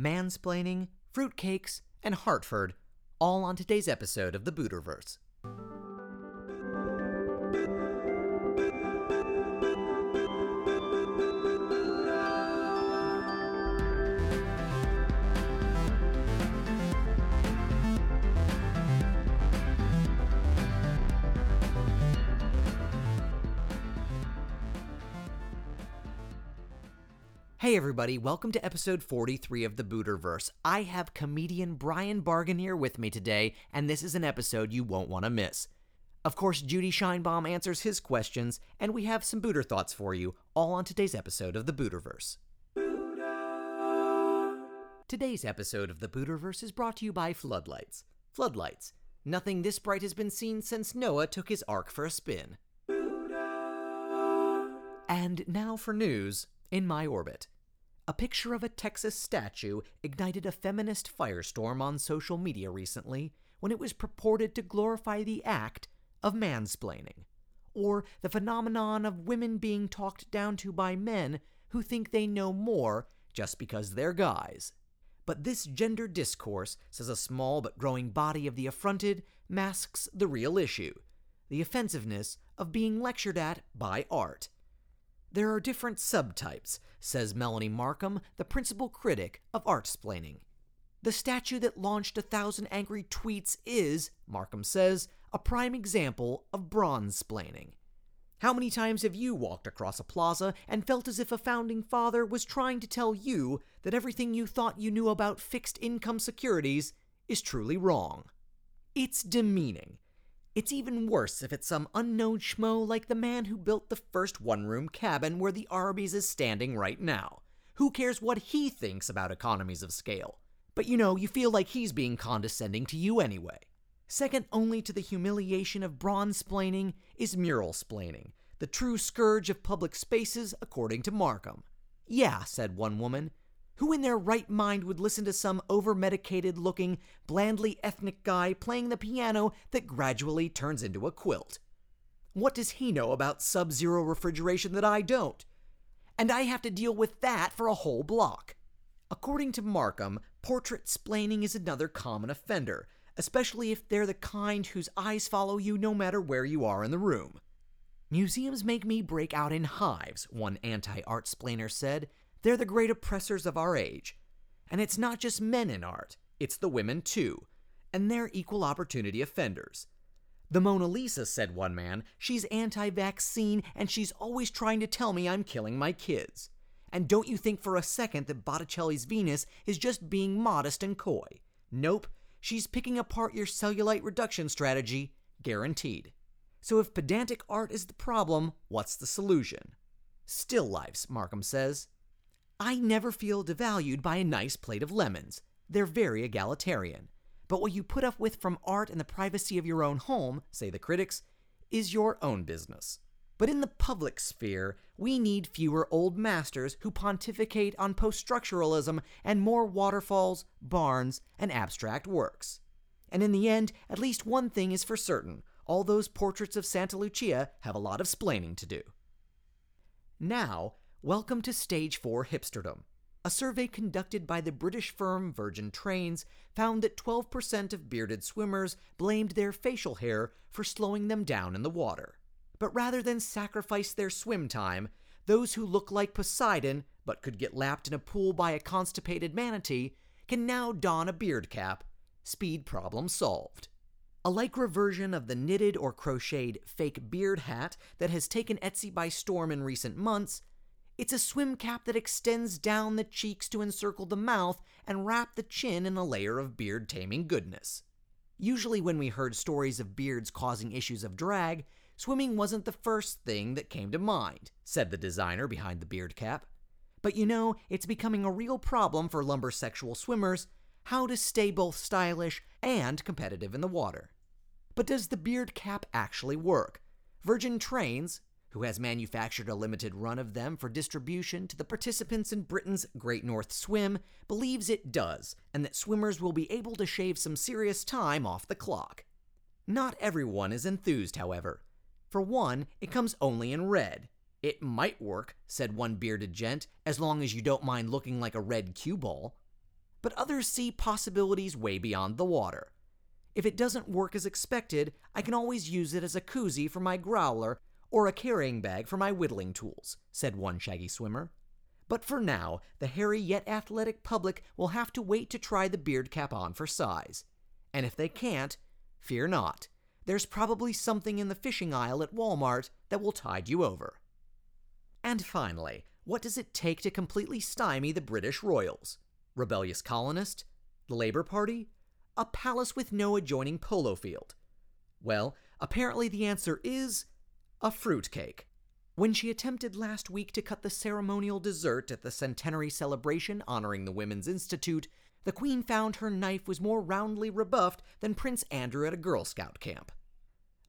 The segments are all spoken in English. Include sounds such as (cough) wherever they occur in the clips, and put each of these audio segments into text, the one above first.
mansplaining, fruitcakes, and Hartford, all on today's episode of the Buterverse. Hey everybody, welcome to episode 43 of the Buterverse. I have comedian Brian Bargan here with me today, and this is an episode you won't want to miss. Of course, Judy Scheinbaum answers his questions, and we have some Booter thoughts for you, all on today's episode of the Buterverse. Today's episode of the Buterverse is brought to you by Floodlights. Floodlights. Nothing this bright has been seen since Noah took his ark for a spin. And now for news in my orbit. A picture of a Texas statue ignited a feminist firestorm on social media recently when it was purported to glorify the act of mansplaining, or the phenomenon of women being talked down to by men who think they know more just because they're guys. But this gender discourse, says a small but growing body of the affronted, masks the real issue the offensiveness of being lectured at by art. There are different subtypes, says Melanie Markham, the principal critic of artsplaining. The statue that launched a thousand angry tweets is, Markham says, a prime example of bronze-splaining. How many times have you walked across a plaza and felt as if a founding father was trying to tell you that everything you thought you knew about fixed income securities is truly wrong? It's demeaning. It's even worse if it's some unknown schmo like the man who built the first one room cabin where the Arby's is standing right now. Who cares what he thinks about economies of scale? But you know, you feel like he's being condescending to you anyway. Second only to the humiliation of bronze splaining is mural splaining, the true scourge of public spaces, according to Markham. Yeah, said one woman, who in their right mind would listen to some over medicated looking, blandly ethnic guy playing the piano that gradually turns into a quilt? What does he know about sub zero refrigeration that I don't? And I have to deal with that for a whole block. According to Markham, portrait splaining is another common offender, especially if they're the kind whose eyes follow you no matter where you are in the room. Museums make me break out in hives, one anti art splainer said. They're the great oppressors of our age. And it's not just men in art, it's the women too. And they're equal opportunity offenders. The Mona Lisa, said one man, she's anti vaccine and she's always trying to tell me I'm killing my kids. And don't you think for a second that Botticelli's Venus is just being modest and coy. Nope, she's picking apart your cellulite reduction strategy, guaranteed. So if pedantic art is the problem, what's the solution? Still lifes, Markham says. I never feel devalued by a nice plate of lemons. They're very egalitarian. But what you put up with from art in the privacy of your own home, say the critics, is your own business. But in the public sphere, we need fewer old masters who pontificate on post structuralism and more waterfalls, barns, and abstract works. And in the end, at least one thing is for certain all those portraits of Santa Lucia have a lot of splaining to do. Now, welcome to Stage 4 Hipsterdom. A survey conducted by the British firm Virgin Trains found that 12% of bearded swimmers blamed their facial hair for slowing them down in the water. But rather than sacrifice their swim time, those who look like Poseidon but could get lapped in a pool by a constipated manatee can now don a beard cap. Speed problem solved. A lycra version of the knitted or crocheted fake beard hat that has taken Etsy by storm in recent months, it's a swim cap that extends down the cheeks to encircle the mouth and wrap the chin in a layer of beard taming goodness. Usually, when we heard stories of beards causing issues of drag, swimming wasn't the first thing that came to mind, said the designer behind the beard cap. But you know, it's becoming a real problem for lumbersexual swimmers how to stay both stylish and competitive in the water. But does the beard cap actually work? Virgin Trains, who has manufactured a limited run of them for distribution to the participants in Britain's Great North Swim, believes it does, and that swimmers will be able to shave some serious time off the clock. Not everyone is enthused, however. For one, it comes only in red. It might work, said one bearded gent, as long as you don't mind looking like a red cue ball. but others see possibilities way beyond the water. If it doesn't work as expected, I can always use it as a koozie for my growler or a carrying bag for my whittling tools, said one shaggy swimmer. But for now, the hairy yet athletic public will have to wait to try the beard cap on for size. And if they can't, fear not. There's probably something in the fishing aisle at Walmart that will tide you over. And finally, what does it take to completely stymie the British royals? Rebellious colonist? The Labour Party? A palace with no adjoining polo field? Well, apparently the answer is a fruitcake. When she attempted last week to cut the ceremonial dessert at the centenary celebration honoring the Women's Institute, the Queen found her knife was more roundly rebuffed than Prince Andrew at a Girl Scout camp.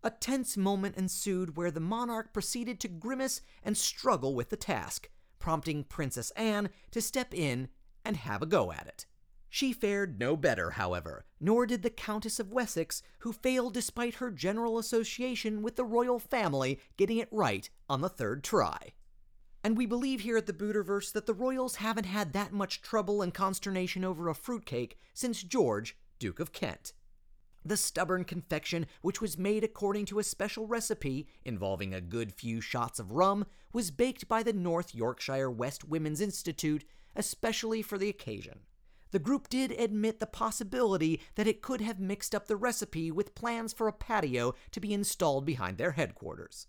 A tense moment ensued where the monarch proceeded to grimace and struggle with the task, prompting Princess Anne to step in and have a go at it. She fared no better, however, nor did the Countess of Wessex, who failed despite her general association with the royal family getting it right on the third try. And we believe here at the Buterverse that the royals haven't had that much trouble and consternation over a fruitcake since George, Duke of Kent. The stubborn confection, which was made according to a special recipe involving a good few shots of rum, was baked by the North Yorkshire West Women's Institute especially for the occasion. The group did admit the possibility that it could have mixed up the recipe with plans for a patio to be installed behind their headquarters.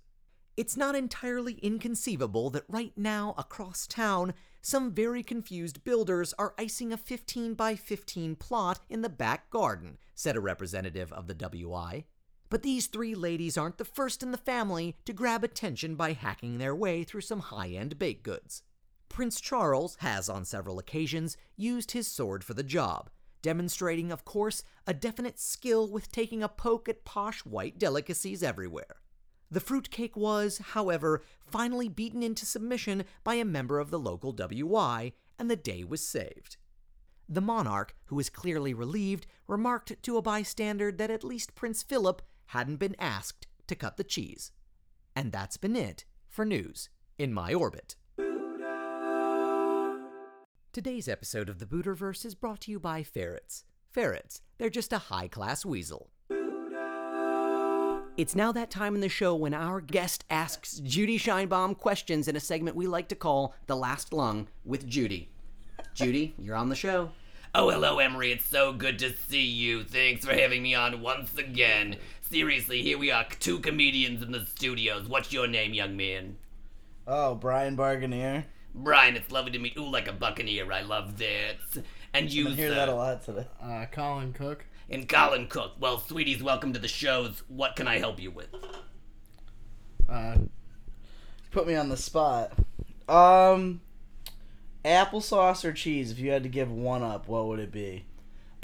It's not entirely inconceivable that right now across town, some very confused builders are icing a 15 by 15 plot in the back garden, said a representative of the WI. But these three ladies aren't the first in the family to grab attention by hacking their way through some high end baked goods. Prince Charles has on several occasions used his sword for the job, demonstrating, of course, a definite skill with taking a poke at posh white delicacies everywhere. The fruitcake was, however, finally beaten into submission by a member of the local WI, and the day was saved. The monarch, who was clearly relieved, remarked to a bystander that at least Prince Philip hadn't been asked to cut the cheese. And that's been it for news in my orbit. Today's episode of the Buterverse is brought to you by ferrets. Ferrets, they're just a high class weasel. It's now that time in the show when our guest asks Judy Scheinbaum questions in a segment we like to call The Last Lung with Judy. Judy, you're on the show. Oh, hello, Emery. It's so good to see you. Thanks for having me on once again. Seriously, here we are, two comedians in the studios. What's your name, young man? Oh, Brian Barganier. Brian, it's lovely to meet you like a buccaneer. I love this. And you, I hear sir. that a lot today. Uh, Colin Cook. And Colin Cook. Well, sweeties, welcome to the shows. What can I help you with? Uh, Put me on the spot. Um, applesauce or cheese? If you had to give one up, what would it be?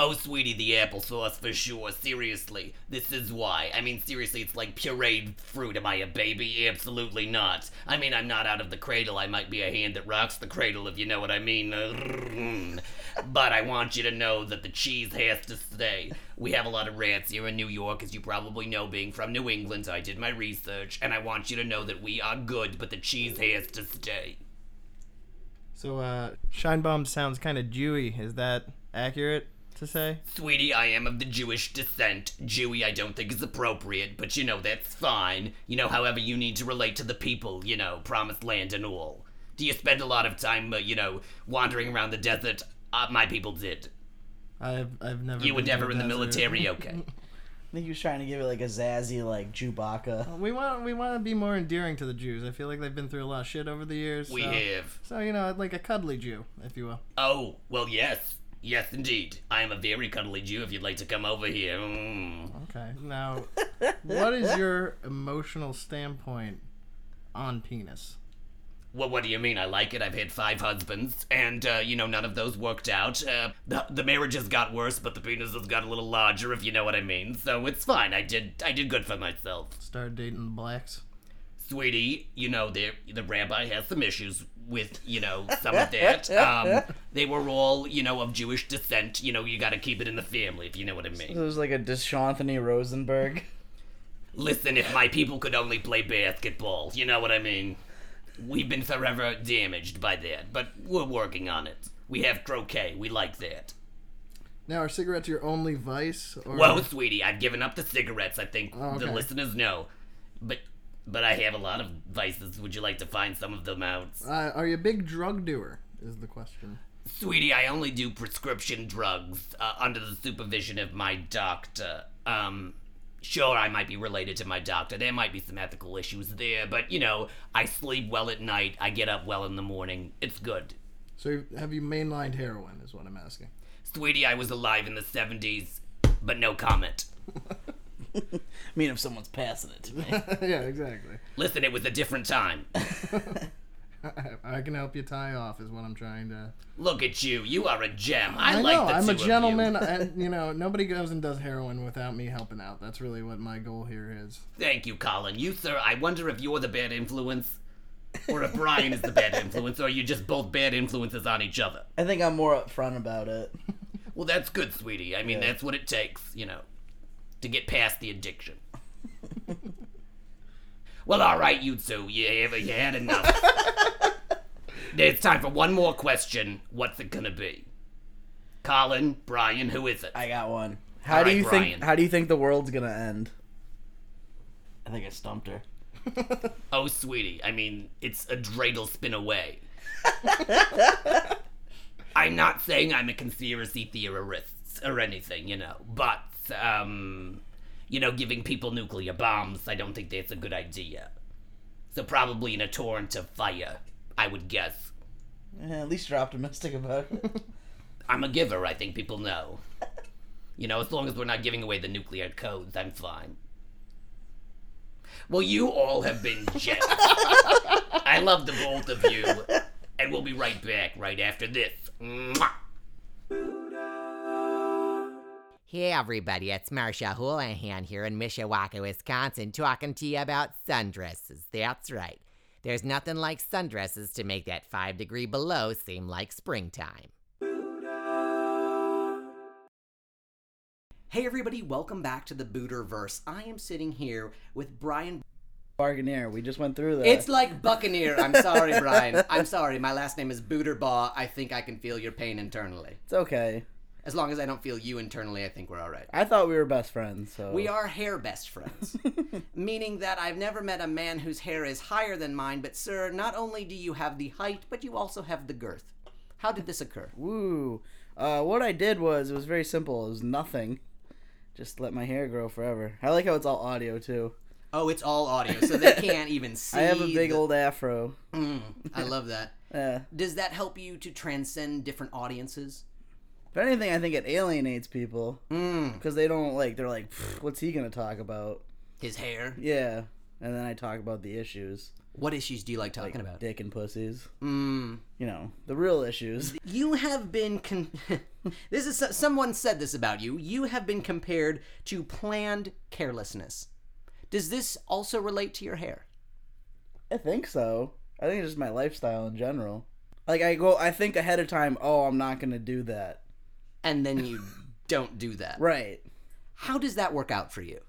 Oh, sweetie, the applesauce for sure. Seriously, this is why. I mean, seriously, it's like pureed fruit. Am I a baby? Absolutely not. I mean, I'm not out of the cradle. I might be a hand that rocks the cradle, if you know what I mean. (laughs) but I want you to know that the cheese has to stay. We have a lot of rats here in New York, as you probably know, being from New England. I did my research, and I want you to know that we are good, but the cheese has to stay. so, uh, Scheinbaum sounds kind of Jewy. Is that accurate to say? Sweetie, I am of the Jewish descent. Jewy, I don't think is appropriate, but you know, that's fine. You know, however you need to relate to the people, you know, promised land and all. Do you spend a lot of time, uh, you know, wandering around the desert? Uh, my people did. I've I've never. You were been to never in the desert. military, (laughs) okay. I think he was trying to give it like a zazzy, like Chewbacca. We want we want to be more endearing to the Jews. I feel like they've been through a lot of shit over the years. We so, have. So you know, like a cuddly Jew, if you will. Oh, well, yes. Yes, indeed. I am a very cuddly Jew if you'd like to come over here. Mm. Okay. Now, what is your emotional standpoint on penis? Well, what do you mean? I like it. I've had five husbands, and, uh, you know, none of those worked out. Uh, the, the marriages got worse, but the penises got a little larger, if you know what I mean. So it's fine. I did I did good for myself. Start dating the blacks. Sweetie, you know, the, the rabbi has some issues with, you know, some of that. (laughs) Um, they were all, you know, of Jewish descent. You know, you gotta keep it in the family, if you know what I mean. It was like a Deshanthony Rosenberg. Listen, if my people could only play basketball, you know what I mean? We've been forever damaged by that, but we're working on it. We have croquet. We like that. Now, are cigarettes your only vice? Or... Whoa, sweetie, I've given up the cigarettes. I think Oh, the listeners know, but but I have a lot of vices. Would you like to find some of them out? Uh, are you a big drug doer? Is the question. Sweetie, I only do prescription drugs uh, under the supervision of my doctor. Um, sure, I might be related to my doctor. There might be some ethical issues there, but you know, I sleep well at night. I get up well in the morning. It's good. So, have you mainlined heroin? Is what I'm asking. Sweetie, I was alive in the 70s, but no comment. (laughs) I (laughs) mean, if someone's passing it to me. (laughs) yeah, exactly. Listen, it was a different time. (laughs) I, I can help you tie off. Is what I'm trying to. Look at you. You are a gem. I, I like know. the I'm two a of you. gentleman, and you know nobody goes and does heroin without me helping out. That's really what my goal here is. Thank you, Colin. You, sir, I wonder if you're the bad influence, or if Brian is the bad influence, or you're you just both bad influences on each other? I think I'm more upfront about it. Well, that's good, sweetie. I mean, Yeah. that's what it takes, you know, to get past the addiction. well, all right, you two. You, have, you had enough. (laughs) it's time for one more question. What's it gonna be? Colin, Brian, who is it? I got one. How All do right, you Brian. think? How do you think the world's gonna end? I think I stumped her. (laughs) Oh, sweetie, I mean, it's a dreidel spin away. (laughs) I'm not saying I'm a conspiracy theorist or anything, you know, but, um, you know, giving people nuclear bombs, I don't think that's a good idea. So probably in a torrent of fire, I would guess. Yeah, at least you're optimistic about it. (laughs) I'm a giver, I think people know. You know, as long as we're not giving away the nuclear codes, I'm fine. Well, you all have been (laughs) gems. I love the both of you. And we'll be right back right after this. Mwah. Hey everybody, it's Marsha Houlihan here in Mishawaka, Wisconsin, talking to you about sundresses. That's right. There's nothing like sundresses to make that 5 degree below seem like springtime. Hey everybody, welcome back to the Buterverse. I am sitting here with Brian. Bargainer. We just went through that. It's like (laughs) Buccaneer. I'm sorry, Brian. I'm sorry. My last name is Buterbaugh. I think I can feel your pain internally. It's okay. As long as I don't feel you internally, I think we're all right. I thought we were best friends. So We are hair best friends. (laughs) Meaning that I've never met a man whose hair is higher than mine, but sir, not only do you have the height, but you also have the girth. How did this occur? Woo. Uh, what I did was it was very simple. It was nothing. Just let my hair grow forever. I like how it's all audio too. Oh, it's all audio, so they can't even see. (laughs) I have a big the- old afro. Mm, I love that. (laughs) Yeah. Does that help you to transcend different audiences? If anything, I think it alienates people Mm, because they don't like. They're like, "What's he gonna talk about?" his hair. Yeah. And then I talk about the issues, What issues do you like talking about? dick and pussies. Mm. You know, the real issues. (laughs) You have been. Con- (laughs) this is someone said this about you. You have been compared to planned carelessness. Does this also relate to your hair? I think so. I think it's just my lifestyle in general. Like I go, I think ahead of time. Oh, I'm not gonna do that. And then you don't do that. Right. How does that work out for you?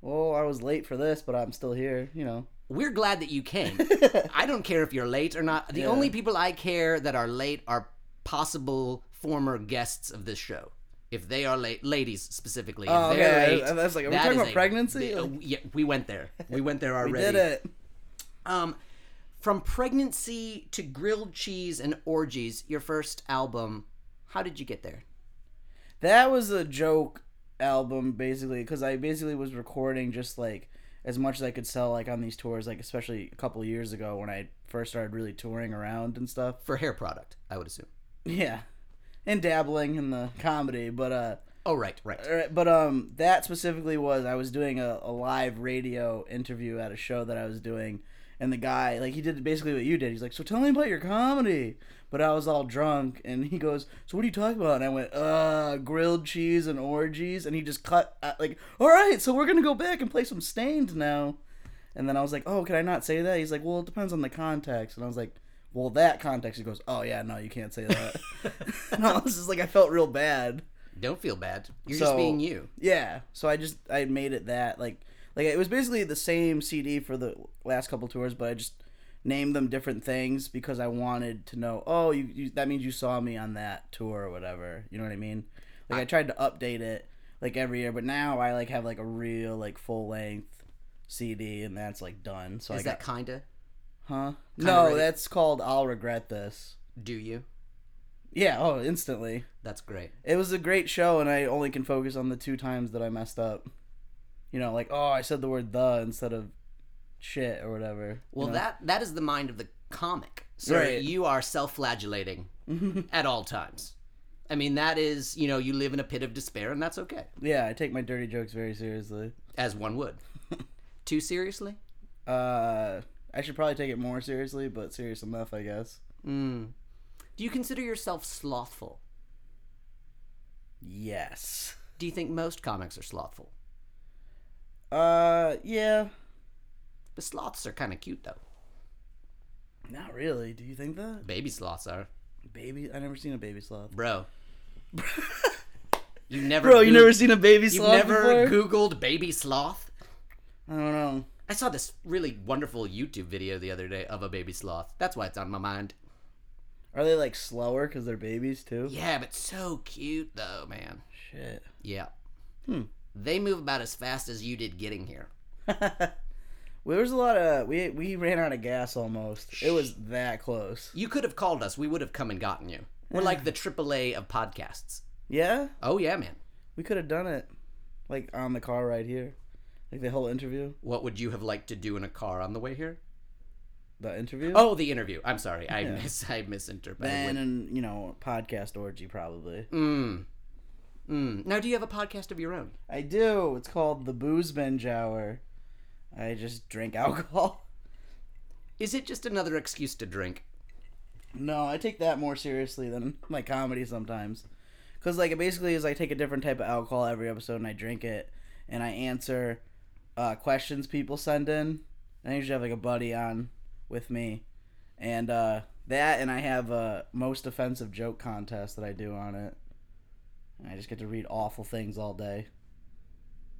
Well, I was late for this, but I'm still here. You know. We're glad that you came. (laughs) I don't care if you're late or not. The Yeah. only people I care that are late are possible former guests of this show. If they are late, ladies specifically. If Oh, they're okay. late, was like, are we talking about pregnancy? uh, yeah, we went there. We went there (laughs) already. We did it. Um, from pregnancy to grilled cheese and orgies, your first album. How did you get there? That was a joke album, basically, because I basically was recording just like as much as I could sell, like on these tours, like especially a couple of years ago when I first started really touring around and stuff. For hair product, I would assume. Yeah, and dabbling in the comedy, but uh, Oh, right, right. Alright, but um, that specifically was I was doing a, a live radio interview at a show that I was doing, and the guy like he did basically what you did. He's like, "So tell me about your comedy." But I was all drunk, and he goes, "So what are you talking about?" And I went, "Uh, grilled cheese and orgies." And he just cut uh, like, "All right, so we're gonna go back and play some Staind now." And then I was like, "Oh, can I not say that?" He's like, "Well, it depends on the context." And I was like, "Well, that context." He goes, "Oh yeah, no, you can't say that." (laughs) (laughs) and I was just like, I felt real bad. Don't feel bad. You're just being you. Yeah, so I just I made it that like like it was basically the same CD for the last couple tours, but I just named them different things because I wanted to know. Oh, you, you that means you saw me on that tour or whatever. You know what I mean? Like I, tried to update it like every year, but now I like have like a real like full length CD, and that's like done. So Is I got that kinda? huh? kinda No, ready? that's called I'll regret this. Do you? Yeah. Oh, instantly. That's great. It was a great show, and I only can focus on the two times that I messed up. You know, like oh, I said the word the instead of shit or whatever. you Well, know? that that is the mind of the comic. So Right. you are self-flagellating (laughs) at all times. I mean, that is, you know, you live in a pit of despair, and that's okay, yeah, I take my dirty jokes very seriously. as one would. (laughs) Too seriously? Uh, I should probably take it more seriously, but serious enough, I guess. Mm. Do you consider yourself slothful? Yes. Do you think most comics are slothful? Uh, yeah. The sloths are kind of cute, though. Not really. Do you think that? Baby sloths are. Baby, I never seen a baby sloth. Bro. (laughs) you never Bro, you never seen a baby sloth. Sloth never before? Googled baby sloth? I don't know. I saw this really wonderful YouTube video the other day of a baby sloth. That's why it's on my mind. Are they like slower because they're babies too? Yeah, but so cute though, man. Shit. Yeah. Hmm. They move about as fast as you did getting here. (laughs) Well, there was a lot of we we ran out of gas almost. It was that close. You could have called us. We would have come and gotten you. We're like (sighs) the AAA of podcasts. Yeah, Oh yeah, man. we could have done it, like on the car right here, like the whole interview. What would you have liked to do in a car on the way here? The interview. Oh, the interview. I'm sorry. I Yeah. mis (laughs) I misinterpreted. then and you know podcast orgy probably. Mm. Mm. Now, do you have a podcast of your own? I do. It's called the Booze Binge Hour. I just drink (laughs) alcohol. Is it just another excuse to drink? No, I take that more seriously than (laughs) my comedy sometimes. Cause like it basically is I take a different type of alcohol every episode and I drink it and I answer uh, questions people send in. And I usually have like a buddy on with me, and uh, that and I have a most offensive joke contest that I do on it. And I just get to read awful things all day.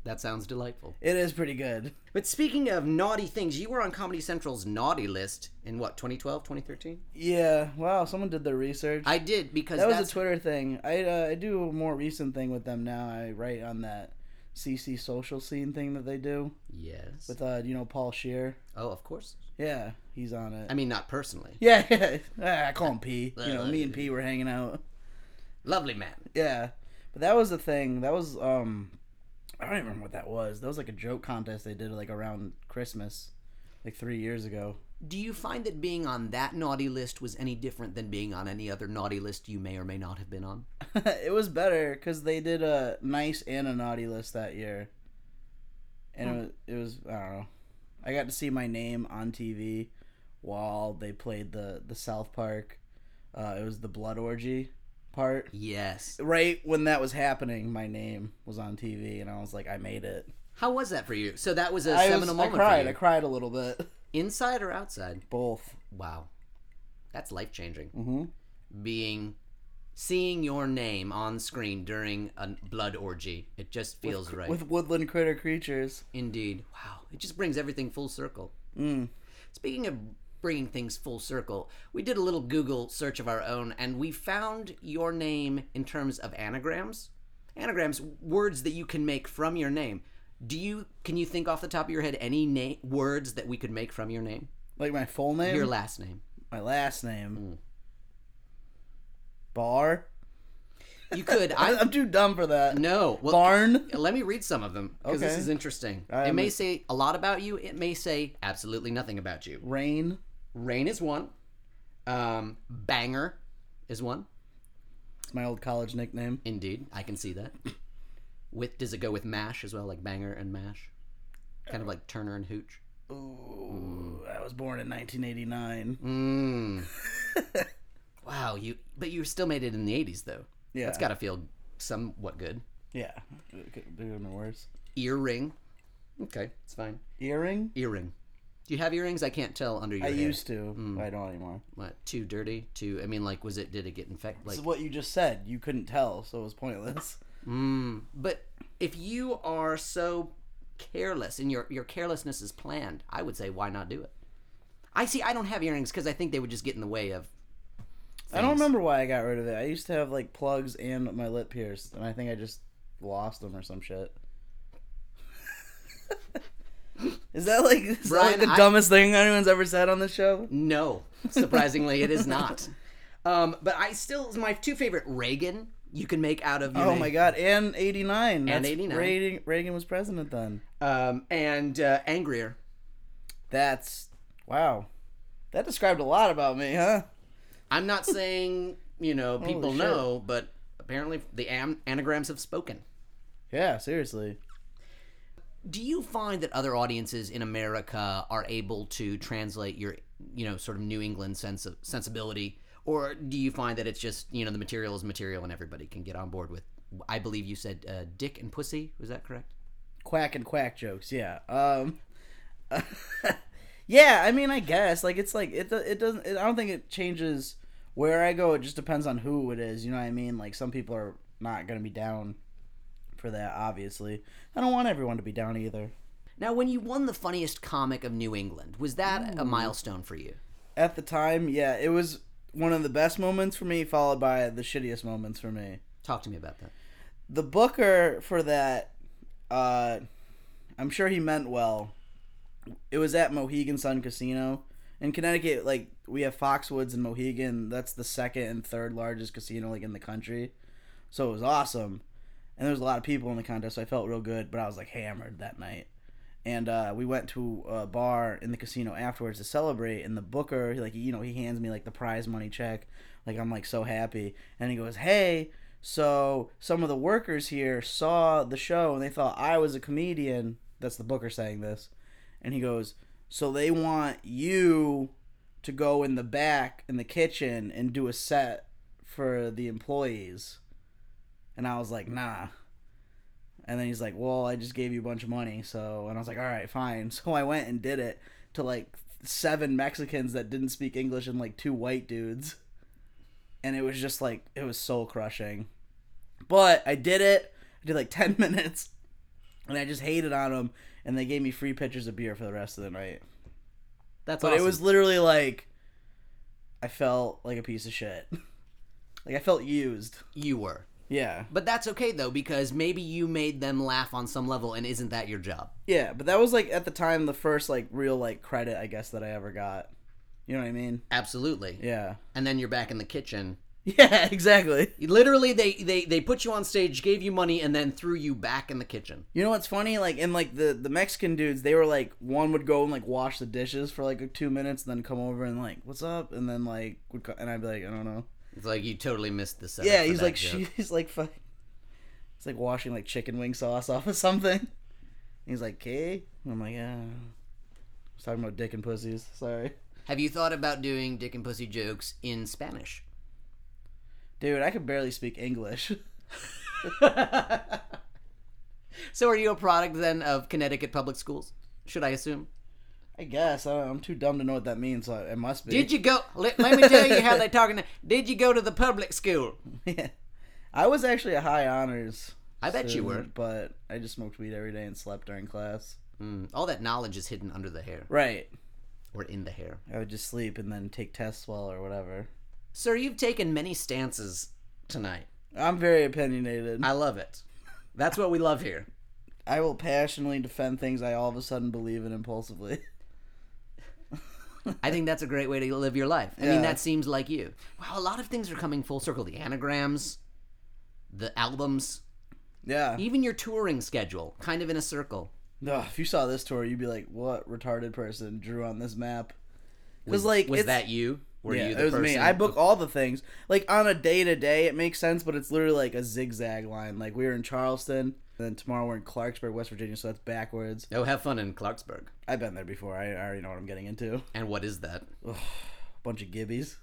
That sounds delightful. It is pretty good. But speaking of naughty things, you were on Comedy Central's naughty list in what, 2012, 2013? Yeah. Wow. Someone did their research. I did because that was that's a Twitter thing. I uh, I do a more recent thing with them now. I write on that CC social scene thing that they do Yes. with uh you know Paul Scheer. oh, of course. Yeah, he's on it. I mean, not personally. (laughs) yeah, yeah. Ah, I call him P. You know, me and P were hanging out. Lovely man. Yeah, but that was the thing. That was um, I don't even remember what that was. That was like a joke contest they did like around Christmas, like three years ago. Do you find that being on that naughty list was any different than being on any other naughty list you may or may not have been on? (laughs) it was better because they did a nice and a naughty list that year, and it was it was I don't know. I got to see my name on TV while they played the the South Park. Uh, it was the blood orgy part. Yes. Right when that was happening, my name was on TV, and I was like, I made it. How was that for you? So that was a I, was, seminal I moment cried. for I cried a little bit. Inside or outside? Both. Wow. That's life changing. hmm Being seeing your name on screen during a blood orgy. It just feels right. With woodland critter creatures. Indeed. Wow. It just brings everything full circle. Mm. Speaking of bringing things full circle, we did a little Google search of our own and we found your name in terms of anagrams. Anagrams, words that you can make from your name. Do you can you think off the top of your head any na- words that we could make from your name? Like my full name. Your last name. my last name. Mm. Bar. You could. I, (laughs) I'm too dumb for that. no. Well, Barn. Let me read some of them because this is interesting. I it am- may say a lot about you. It may say absolutely nothing about you. Rain. Rain is one. Um, banger is one. It's my old college nickname. Indeed, I can see that. (coughs) With does it go with mash as well, like banger and mash, kind of like Turner and Hooch? Ooh, I was born in 1989. Mm. (laughs) wow, you but you still made it in the '80s though. Yeah. That's got to feel somewhat good. Yeah. It could even worse. Earring. Okay, it's fine. Earring. Earring. Do you have earrings? I can't tell under your I hair. used to. but I don't anymore. What? Too dirty? Too? I mean, like, was it? Did it get infected? This Like, is what you just said. You couldn't tell, so it was pointless. Mm, but if you are so careless and your your carelessness is planned, I would say why not do it? I see. I don't have earrings because I think they would just get in the way of. I don't remember why I got rid of it. I used to have like plugs and my lip pierced, and I think I just lost them or some shit. (laughs) is that like, is that, like the I- dumbest thing anyone's ever said on the show? No, surprisingly, it is not. Um, but I still my two favorite Reagan you can make out of your Oh name. my god! And eighty nine. And 89. Reagan, Reagan was president then. Um, and uh, angrier. That's wow. That described a lot about me, huh? I'm not saying you know people know, but apparently the am- anagrams have spoken. Yeah, seriously. Do you find that other audiences in America are able to translate your, you know, sort of New England sense of sensibility, or do you find that it's just you know the material is material and everybody can get on board with? I believe you said uh, dick and pussy. Was that correct? Quack and quack jokes. Yeah. Um. (laughs) yeah, I mean, I guess like it's like it. It doesn't. It, I don't think it changes where I go. It just depends on who it is. You know what I mean? Like some people are not gonna be down for that. Obviously, I don't want everyone to be down either. Now, when you won the funniest comic of New England, was that a milestone for you? At the time, yeah, it was one of the best moments for me, followed by the shittiest moments for me. Talk to me about that. the booker for that uh i'm sure he meant well it was at mohegan sun casino in connecticut like we have foxwoods and mohegan that's the second and third largest casino like in the country so it was awesome and there was a lot of people in the contest so i felt real good but i was like hammered that night. And uh, we went to a bar in the casino afterwards to celebrate and the booker like you know he hands me like the prize money check. Like i'm like so happy. And he goes hey so some of the workers here saw the show and they thought i was a comedian. That's the booker saying this. And he goes so they want you to go in the back in the kitchen and do a set for the employees and i was like nah and then he's like, "Well, I just gave you a bunch of money." So, and I was like, "All right, fine." (laughs) So I went and did it to like seven Mexicans that didn't speak English and like two white dudes. And it was just like it was soul crushing. But I did it. I did like (laughs) 10 minutes. And I just hated on them and they gave me free pitchers of beer for the rest of the night. That's But awesome. it was literally like I felt like a piece of shit. (laughs) like I felt used. you were. Yeah. But that's okay though because maybe you made them laugh on some level and isn't that your job? Yeah, but that was like at the time the first like real like credit I guess that I ever got. You know what I mean? Absolutely. Yeah. And then you're back in the kitchen. (laughs) Yeah, exactly. Literally they they they put you on stage, gave you money and then threw you back in the kitchen. You know what's funny? Like in like the the Mexican dudes, they were like one would go and like wash the dishes for like two minutes, and then come over and like, "What's up?" And then like would co- and I'd be like, "I don't know." It's like you totally missed the setup. yeah, he's like (laughs) joke. he's like fu- he's like washing like chicken wing sauce off of something. (laughs) He's like, "Okay," I'm like, "Yeah." I was talking about dick and pussies. Sorry, Have you thought about doing dick and pussy jokes in Spanish? dude. I could barely speak English. (laughs) So are you a product then of Connecticut public schools? Should I assume? I guess I, I'm too dumb to know what that means. So it must be. Did you go? Let, let me tell you how they talking. Did you go to the public school? (laughs) Yeah. I was actually a high honors. I bet you were. but I just smoked weed every day and slept during class. Mm, all that knowledge is hidden under the hair Right. or in the hair. I would just sleep and then take tests well or whatever. Sir, you've taken many stances tonight. I'm very opinionated. I love it. That's what we love here. (laughs) I will passionately defend things I all of a sudden believe in impulsively. (laughs) I think that's a great way to live your life. I Yeah. mean, that seems like you. Wow, a lot of things are coming full circle. The anagrams, the albums, yeah. even your touring schedule, kind of in a circle. Ugh, if you saw this tour, you'd be like, "What retarded person drew on this map?" Was, like, was that you? Were yeah, you it was me. I book all the things. Like on a day to day, it makes sense, but it's literally like a zigzag line. Like we were in Charleston, and then tomorrow we're in Clarksburg, West Virginia, so that's backwards. Oh, have fun in Clarksburg. I've been there before. I, already know what I'm getting into. And what is that? (sighs) bunch of gibbies.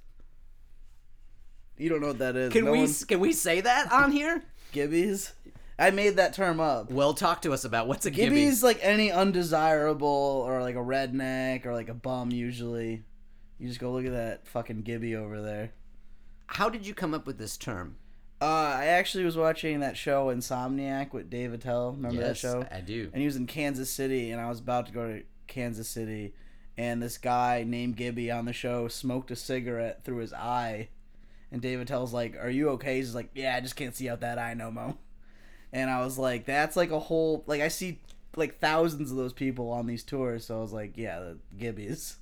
You don't know what that is. Can no we one's- can we say that on here? gibbies? I made that term up. Well, talk to us about what's a gibby. Gibby's like any undesirable or like a redneck or like a bum usually. You just go look at that fucking Gibby over there. How did you come up with this term? Uh, I actually was watching that show Insomniac with Dave Attell. Remember that show? I do. And he was in Kansas City, and I was about to go to Kansas City, and this guy named Gibby on the show smoked a cigarette through his eye, and Dave Attell's like, "Are you okay?" He's like, "Yeah, I just can't see out that eye no mo." And I was like, "That's like a whole like I see like thousands of those people on these tours." So I was like, "Yeah, the Gibbies."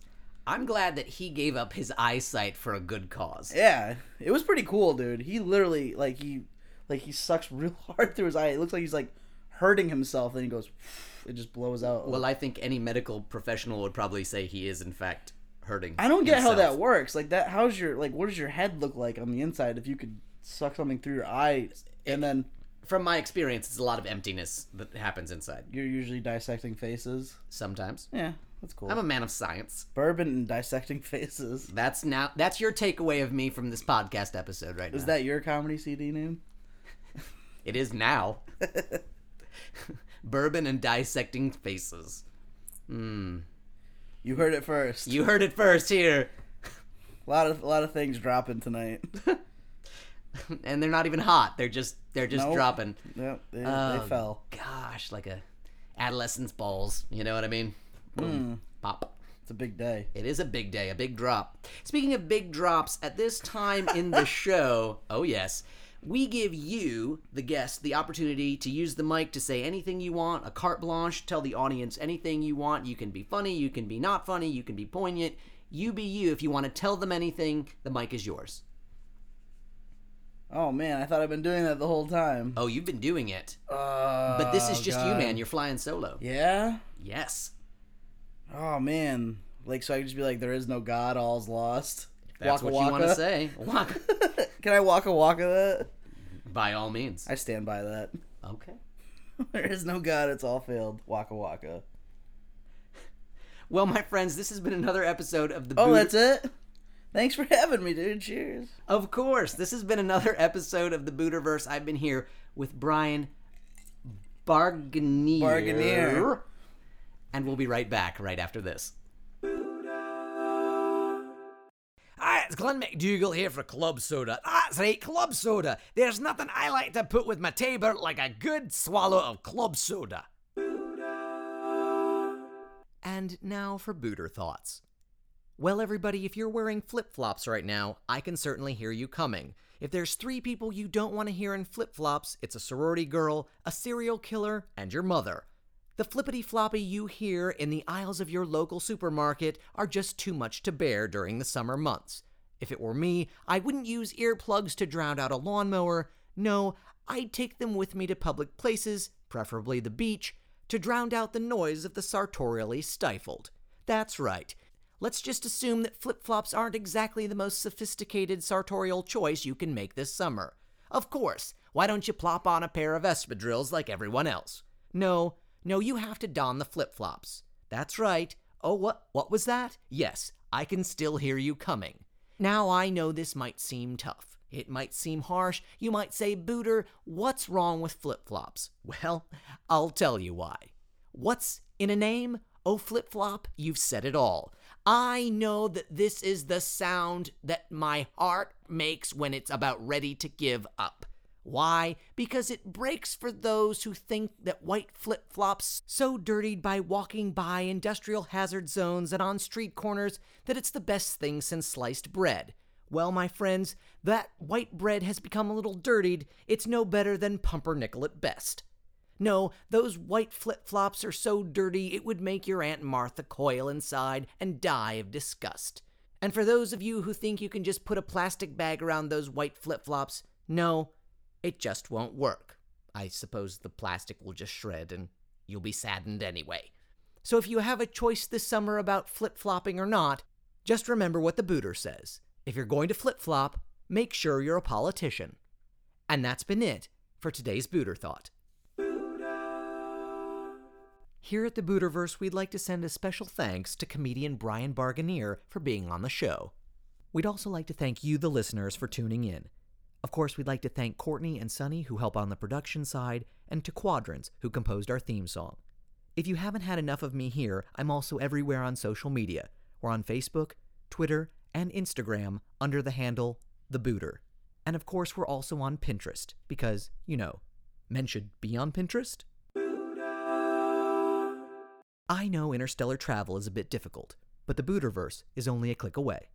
I'm glad that he gave up his eyesight for a good cause. Yeah, it was pretty cool, dude. He literally like he like he sucks (laughs) real hard through his eye. It looks like he's like hurting himself. Then he goes, (sighs) it just blows out. Well, I think any medical professional would probably say he is in fact hurting. I don't get how that works. Like that, how's your like? What does your head look like on the inside if you could suck something through your eye and then From my experience, it's a lot of emptiness that happens inside. you're usually dissecting faces? Sometimes. Yeah, that's cool. I'm a man of science. Bourbon and dissecting faces. That's now that's your takeaway of me from this podcast episode right Is now. that your comedy CD name? It is now. (laughs) (laughs) Bourbon and dissecting faces. Hmm. You heard it first. You heard it first here. A (laughs) lot of a lot of things dropping tonight. and they're not even hot. They're just they're just Nope. dropping. yep, they, Oh, they fell. Gosh, like a adolescence balls. You know what I mean? Boom. Pop. It's a big day. It is a big day, a big drop. Speaking of big drops, at this time in the (laughs) show, oh yes, we give you, the guest, the opportunity to use the mic to say anything you want, a carte blanche, tell the audience anything you want. You can be funny, you can be not funny, you can be poignant. You be you. If you want to tell them anything, the mic is yours. Oh man, I thought I've been doing that the whole time. Oh, you've been doing it. Uh, But this is just you, man. You're flying solo. Yeah. Yes. Oh man. Like so, I could just be like, "There is no God, all's lost." That's Waka what you want to say. (laughs) Waka. Can I waka waka that? By all means. I stand by that. Okay. (laughs) there is no God, it's all failed. Waka waka. Well, my friends, this has been another episode of the. Oh, Buddha- that's it. Thanks for having me, dude. Cheers. Of course, this has been another episode of the Buddhaverse. I've been here with Brian Barganier. Barganier. And we'll be right back right after this. Hi, it's Glenn McDougall here for Club Soda. Ah, That's right, Club Soda. There's nothing I like to put with my tabor like a good swallow of Club Soda. And now for Booter Thoughts. Well, everybody, if you're wearing flip flops right now, I can certainly hear you coming. If there's three people you don't want to hear in flip flops, it's a sorority girl, a serial killer, and your mother. The flippity floppy you hear in the aisles of your local supermarket are just too much to bear during the summer months. If it were me, I wouldn't use earplugs to drown out a lawnmower. No, I'd take them with me to public places, preferably the beach, to drown out the noise of the sartorially stifled. That's right. Let's just assume that flip flops aren't exactly the most sophisticated sartorial choice you can make this summer. Of course, why don't you plop on a pair of espadrilles like everyone else? No, no, you have to don the flip flops. That's right. Oh, what what was that? Yes, I can still hear you coming. Now I know this might seem tough. It might seem harsh. You might say, Booter, what's wrong with flip flops? Well, (laughs) I'll tell you why. What's in a name? Oh, flip flop, you've said it all. I know that this is the sound that my heart makes when it's about ready to give up. Why? Because it breaks for those who think that white flip flops, so dirtied by walking by industrial hazard zones and on street corners, that it's the best thing since sliced bread. Well, my friends, that white bread has become a little dirtied. It's no better than pumpernickel at best. No, those white flip flops are so dirty it would make your Aunt Martha coil inside and die of disgust. And for those of you who think you can just put a plastic bag around those white flip flops, no, it just won't work. I suppose the plastic will just shred and you'll be saddened anyway. So if you have a choice this summer about flip flopping or not, just remember what the Booter says. If you're going to flip flop, make sure you're a politician. And that's been it for today's Booter Thought. Here at the Buterverse, we'd like to send a special thanks to comedian Brian Barganier for being on the show. We'd also like to thank you, the listeners, for tuning in. Of course, we'd like to thank Courtney and Sunny, who help on the production side, and to Quadrants, who composed our theme song. If you haven't had enough of me here, I'm also everywhere on social media. We're on Facebook, Twitter, and Instagram under the handle The Booter. And of course, we're also on Pinterest, because, you know, men should be on Pinterest. I know interstellar travel is a bit difficult, but the Buterverse is only a click away.